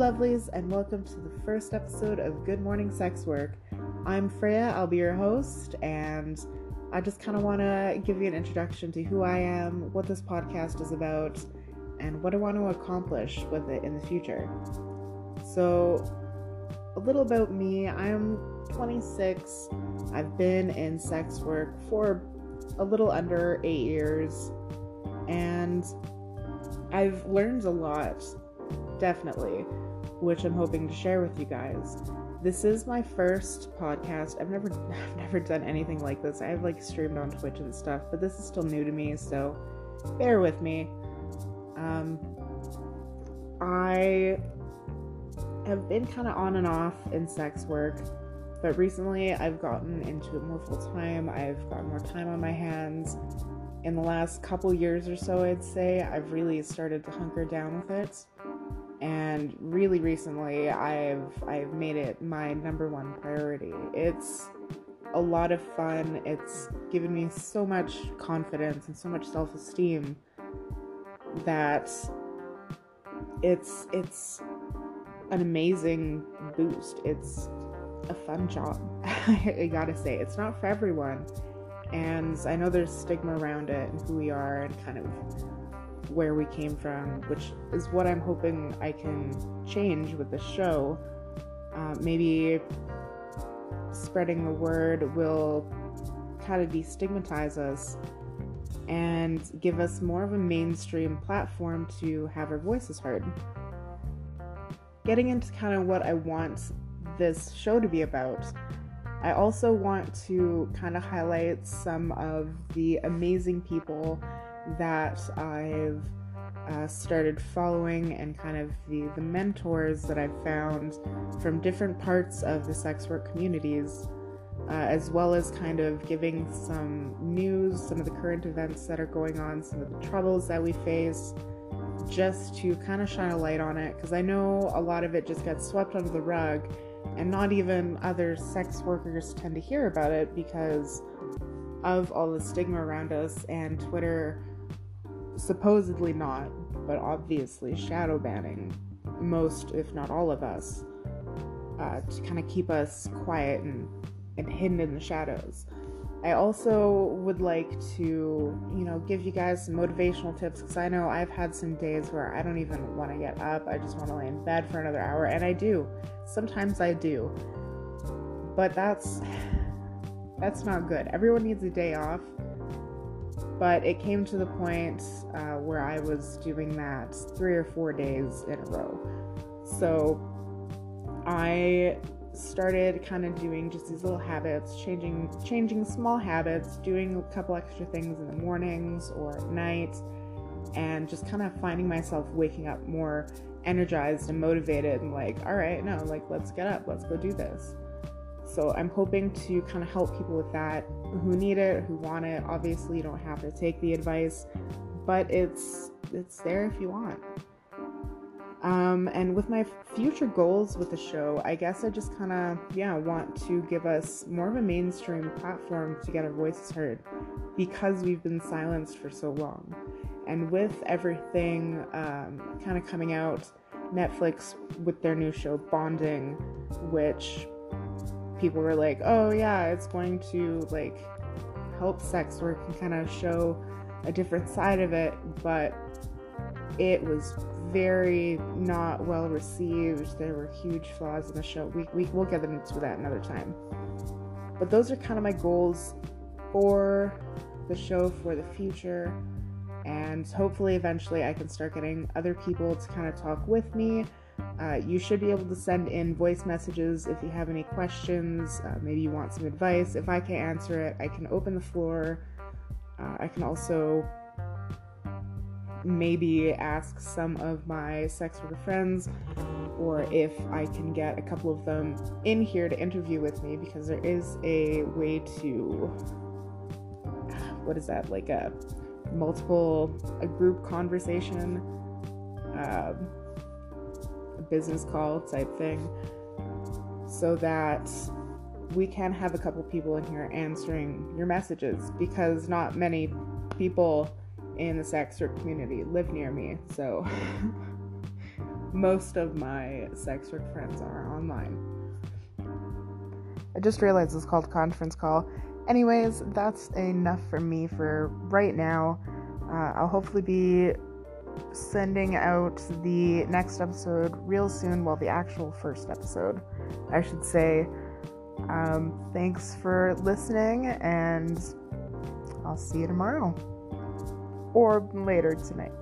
lovelies, and welcome to the first episode of Good Morning Sex Work. I'm Freya, I'll be your host, and I just kind of want to give you an introduction to who I am, what this podcast is about, and what I want to accomplish with it in the future. So, a little about me I'm 26, I've been in sex work for a little under eight years, and I've learned a lot definitely, which I'm hoping to share with you guys. This is my first podcast. I've never I've never done anything like this. I've like streamed on Twitch and stuff, but this is still new to me, so bear with me. Um I have been kind of on and off in sex work, but recently I've gotten into it more full time. I've got more time on my hands. In the last couple years or so, I'd say, I've really started to hunker down with it and really recently I've I've made it my number one priority. It's a lot of fun. It's given me so much confidence and so much self-esteem that it's it's an amazing boost. It's a fun job. I gotta say, it's not for everyone. And I know there's stigma around it and who we are and kind of where we came from, which is what I'm hoping I can change with the show. Uh, maybe spreading the word will kind of destigmatize us and give us more of a mainstream platform to have our voices heard. Getting into kind of what I want this show to be about, I also want to kind of highlight some of the amazing people that I've uh, started following and kind of the, the mentors that I've found from different parts of the sex work communities, uh, as well as kind of giving some news, some of the current events that are going on, some of the troubles that we face, just to kind of shine a light on it. Because I know a lot of it just gets swept under the rug, and not even other sex workers tend to hear about it because of all the stigma around us and Twitter supposedly not, but obviously shadow banning most, if not all of us, uh, to kind of keep us quiet and, and hidden in the shadows. I also would like to, you know, give you guys some motivational tips because I know I've had some days where I don't even want to get up. I just want to lay in bed for another hour, and I do. Sometimes I do. But that's that's not good. Everyone needs a day off but it came to the point uh, where I was doing that three or four days in a row. So I started kind of doing just these little habits, changing changing small habits, doing a couple extra things in the mornings or at night, and just kind of finding myself waking up more energized and motivated and like, all right, no, like let's get up, let's go do this. So I'm hoping to kind of help people with that who need it, who want it. Obviously, you don't have to take the advice, but it's it's there if you want. Um, and with my future goals with the show, I guess I just kind of yeah want to give us more of a mainstream platform to get our voices heard because we've been silenced for so long. And with everything um, kind of coming out, Netflix with their new show Bonding, which people were like, oh yeah, it's going to like help sex work and kind of show a different side of it, but it was very not well received. There were huge flaws in the show. We, we will get into that another time. But those are kind of my goals for the show for the future. And hopefully, eventually, I can start getting other people to kind of talk with me uh, you should be able to send in voice messages if you have any questions. Uh, maybe you want some advice. If I can't answer it, I can open the floor. Uh, I can also maybe ask some of my sex worker friends, or if I can get a couple of them in here to interview with me, because there is a way to what is that like a multiple a group conversation. Um, business call type thing so that we can have a couple people in here answering your messages because not many people in the sex work community live near me. So most of my sex work friends are online. I just realized it's called conference call. Anyways, that's enough for me for right now. Uh, I'll hopefully be sending out the next episode real soon. Well, the actual first episode, I should say. Um, thanks for listening, and I'll see you tomorrow or later tonight.